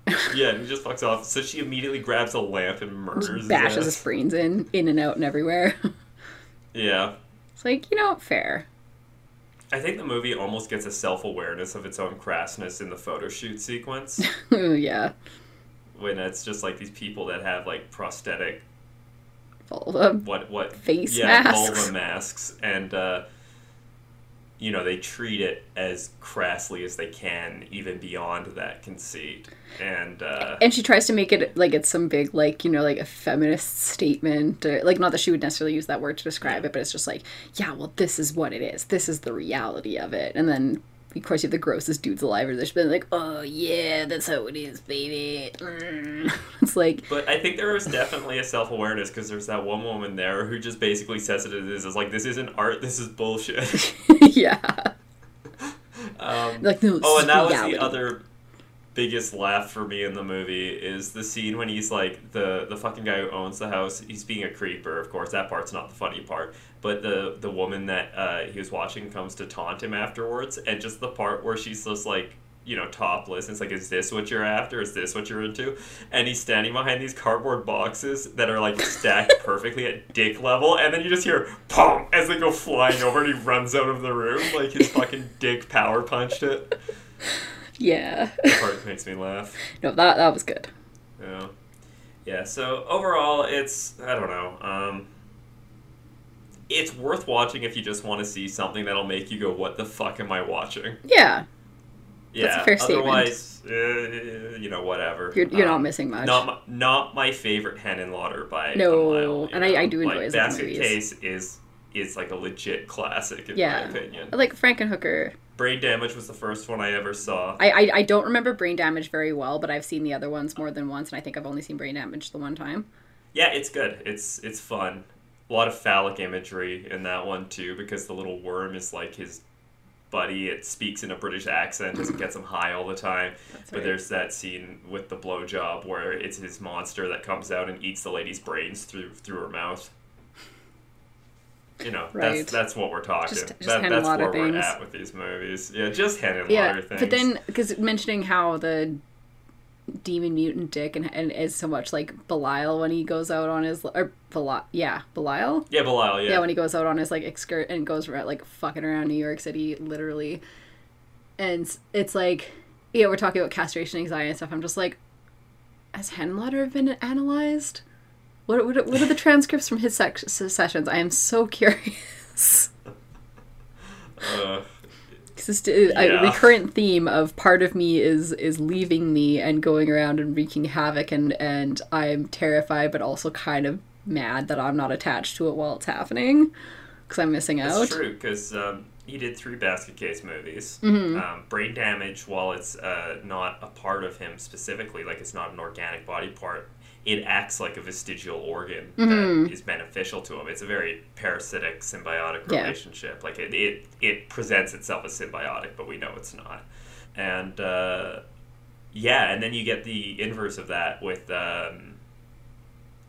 (laughs) Yeah, he just fucks off. So she immediately grabs a lamp and murders his Bashes ass. his brains in, in and out and everywhere. (laughs) Yeah. it's like, you know, fair. I think the movie almost gets a self awareness of its own crassness in the photo shoot sequence (laughs) yeah, when it's just like these people that have like prosthetic vulva. what what Face yeah masks. vulva masks and uh, you know they treat it as crassly as they can even beyond that conceit and uh, And she tries to make it like it's some big like you know like a feminist statement or like not that she would necessarily use that word to describe it, but it's just like yeah, well this is what it is. This is the reality of it. And then of course you have the grossest dudes alive, or they're just been like, oh yeah, that's how it is, baby. Mm. (laughs) It's like But I think there was definitely a self awareness because there's that one woman there who just basically says it as is. Is like, this isn't art, this is bullshit. (laughs) yeah, (laughs) um, like no. Oh, and that was reality. the other biggest laugh for me in the movie is the scene when he's like the the fucking guy who owns the house. He's being a creeper, of course. That part's not the funny part. But the the woman that uh, he was watching comes to taunt him afterwards, and just the part where she's just like you know topless. It's like, is this what you're after? Is this what you're into? And he's standing behind these cardboard boxes that are like stacked (laughs) perfectly at dick level, and then you just hear pum as they go flying over, and he runs out of the room like his fucking dick power punched it. Yeah, That part makes me laugh. (laughs) no, that that was good. Yeah. Yeah, so overall it's I don't know. Um it's worth watching if you just want to see something that'll make you go, "What the fuck am I watching?" Yeah, Yeah. a fair statement. Otherwise, uh, you know, whatever. you're, you're not Um, missing much. Not my, not my favorite Henenlotter by No, mile, and I- I do enjoy like, his Basket movies. Case is is like a legit classic in yeah, my opinion. like Frankenhooker. Brain Damage was the first one I ever saw. I, I I don't remember Brain Damage very well, but I've seen the other ones more than once, and I think I've only seen Brain Damage the one time. Yeah, it's good. It's it's fun. A lot of phallic imagery in that one too, because the little worm is like his buddy. It speaks in a British accent as it gets him high all the time. but right. there's that scene with the blowjob where it's his monster that comes out and eats the lady's brains through through her mouth. You know, Right. that's that's what we're talking. Just- just that, that's where we're things. at with these movies. Yeah, just Hen and Yeah, things. but then because mentioning how the demon mutant dick and, and is so much like Belial when he goes out on his or Belial, yeah, Belial. yeah, Belial, yeah. Yeah. when he goes out on his like excursion and goes around like fucking around New York City, literally, and it's- it's like, yeah, we're talking about castration anxiety and stuff. I'm just like, has Henletter been analyzed? What what what are the transcripts from his sec- sessions? I am so curious. Uh, Because it's a Yeah. recurrent theme of part of me is is leaving me and going around and wreaking havoc, and and I'm terrified, but also kind of mad that I'm not attached to it while it's happening because I'm missing out. That's true because um, he did three Basket Case movies. Mm-hmm. Um, Brain Damage, while it's uh, not a part of him specifically, like it's not an organic body part, it acts like a vestigial organ Mm-hmm. that is beneficial to him. It's a very parasitic, symbiotic Yeah. relationship. Like it, it, it presents itself as symbiotic, but we know it's not. And uh, yeah, and then you get the inverse of that with. Um,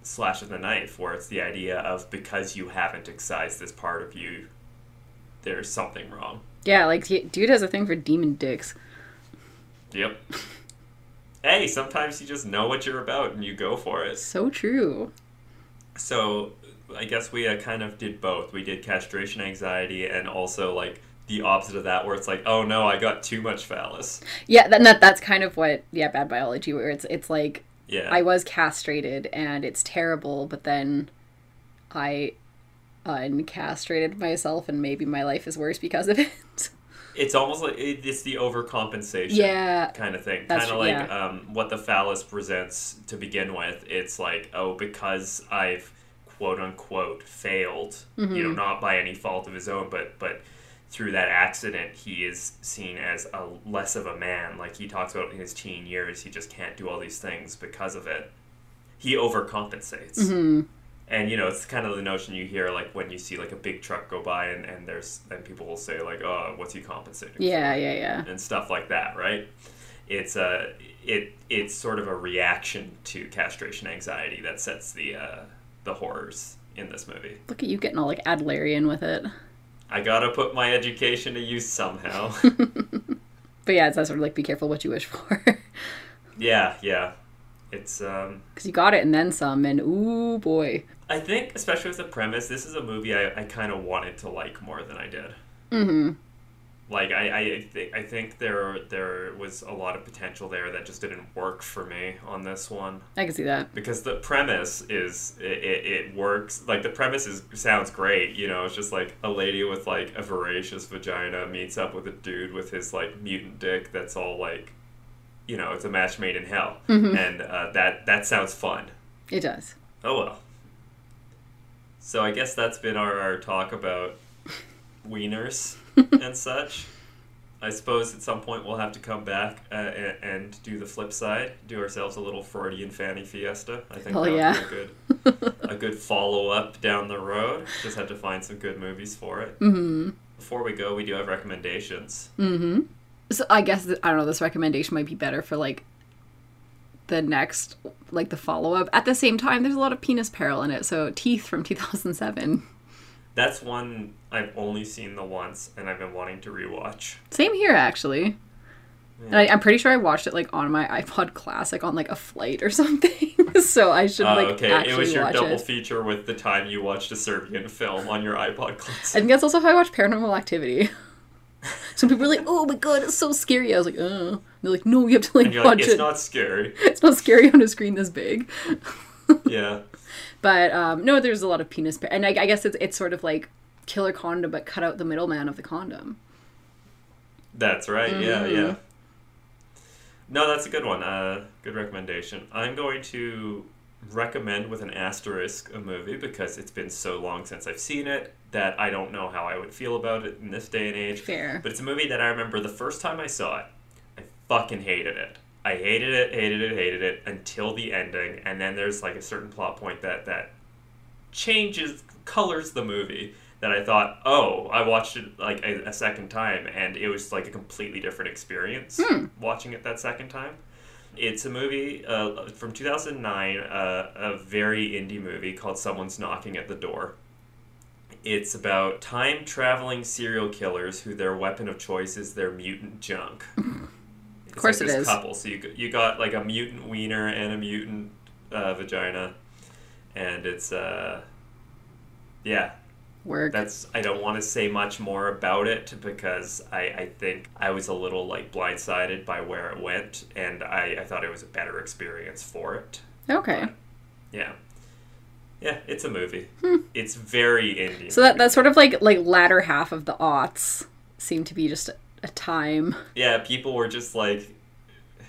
Slash of the Knife, where it's the idea of because you haven't excised this part of you, there's something wrong. Yeah, like dude has a thing for demon dicks. Yep. Hey, sometimes you just know what you're about and you go for it. So true. So, I guess we uh, kind of did both. We did castration anxiety and also like the opposite of that, where it's like, oh no, I got too much phallus. Yeah, that, that that's kind of what yeah bad biology where it's it's like Yeah. I was castrated and it's terrible, but then I uncastrated myself and maybe my life is worse because of it. (laughs) it's almost like it's the overcompensation. yeah. kind of thing. Kind of like yeah. um, what the phallus presents to begin with. It's like, oh, because I've quote unquote failed, you know, Mm-hmm. not by any fault of his own, but but through that accident, he is seen as a less of a man. Like he talks about in his teen years, he just can't do all these things because of it. He overcompensates. Mm-hmm. And you know, it's kind of the notion you hear like when you see like a big truck go by and, and there's and people will say like, Oh, what's he compensating for? Yeah, yeah, yeah. and stuff like that, right? It's a it it's sort of a reaction to castration anxiety that sets the uh, the horrors in this movie. Look at you getting all like Adlerian with it. I gotta put my education to use somehow. (laughs) But yeah, it's that sort of like be careful what you wish for. (laughs) yeah, yeah. It's um Because you got it and then some, and ooh boy. I think especially with the premise, this is a movie I, I kind of wanted to like more than I did. Mm-hmm. Like I I, th- I think there there was a lot of potential there that just didn't work for me on this one. I can see that. because the premise is it, it, it works like the premise is sounds great you know it's just like a lady with like a voracious vagina meets up with a dude with his like mutant dick that's all like you know it's a match made in hell and uh, that that sounds fun It does. oh well so i guess that's been our, our talk about wieners (laughs) and such I suppose at some point we'll have to come back uh, and, and do the flip side, do ourselves a little Freudian fanny fiesta. I think that would yeah. be a good, a good follow up down the road. Just have to find some good movies for it. Mm-hmm. Before we go, we do have recommendations. Mm-hmm. So I guess I don't know. This recommendation might be better for like the next, like the follow up. At the same time, there's a lot of penis peril in it. So Teeth from (laughs) 2007. That's one I've only seen the once, and I've been wanting to rewatch. Same here, actually. And I, I'm pretty sure I watched it like on my iPod Classic on like a flight or (laughs) something. so I should like Uh, okay, actually it was your double it. feature with the time you watched a Serbian film on your iPod classic I think that's also how I watched Paranormal Activity. (laughs) (laughs) Some people were like, "Oh my god, it's so scary." I was like, "Oh." They're like, "No, you have to like And you're watch like, it's it. not scary. (laughs) It's not scary on a screen this big." (laughs) yeah. But um, no, there's a lot of penis, pa- and I, I guess it's it's sort of like killer condom, but cut out the middleman of the condom. That's right. Yeah, Mm-hmm. yeah. No, that's a good one. Uh, good recommendation. I'm going to recommend with an asterisk a movie because it's been so long since I've seen it that I don't know how I would feel about it in this day and age. Fair. But it's a movie that I remember the first time I saw it, I fucking hated it. I hated it, hated it, hated it until the ending, and then there's like a certain plot point that that changes, colors the movie. That I thought, oh, I watched it like a, a second time, and it was like a completely different experience hmm. watching it that second time. It's a movie uh, from 2009, uh, a very indie movie called Someone's Knocking at the Door. It's about time traveling serial killers who their weapon of choice is their mutant junk. (laughs) Of course it this is. Couple, so you got- you got like a mutant wiener and a mutant uh, vagina, and it's uh, yeah, Work. that's I don't want to say much more about it because I, I think I was a little like blindsided by where it went, and I, I thought it was a better experience for it. okay. Yeah. Yeah, it's a movie. It's very indie. Hmm. So that that's sort of like like latter half of the aughts seemed to be just a, a time. yeah, people were just like,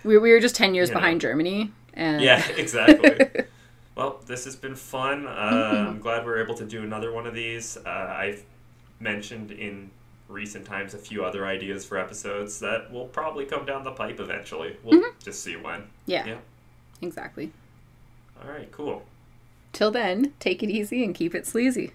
We, we were just ten years You know. behind Germany, and yeah, (laughs) exactly. (laughs) well, this has been fun. Uh, Mm-hmm. I'm glad we're able to do another one of these. Uh, I've mentioned in recent times a few other ideas for episodes that will probably come down the pipe eventually. We'll just see when. yeah, Yeah. exactly. All right, cool. Till then, take it easy and keep it sleazy.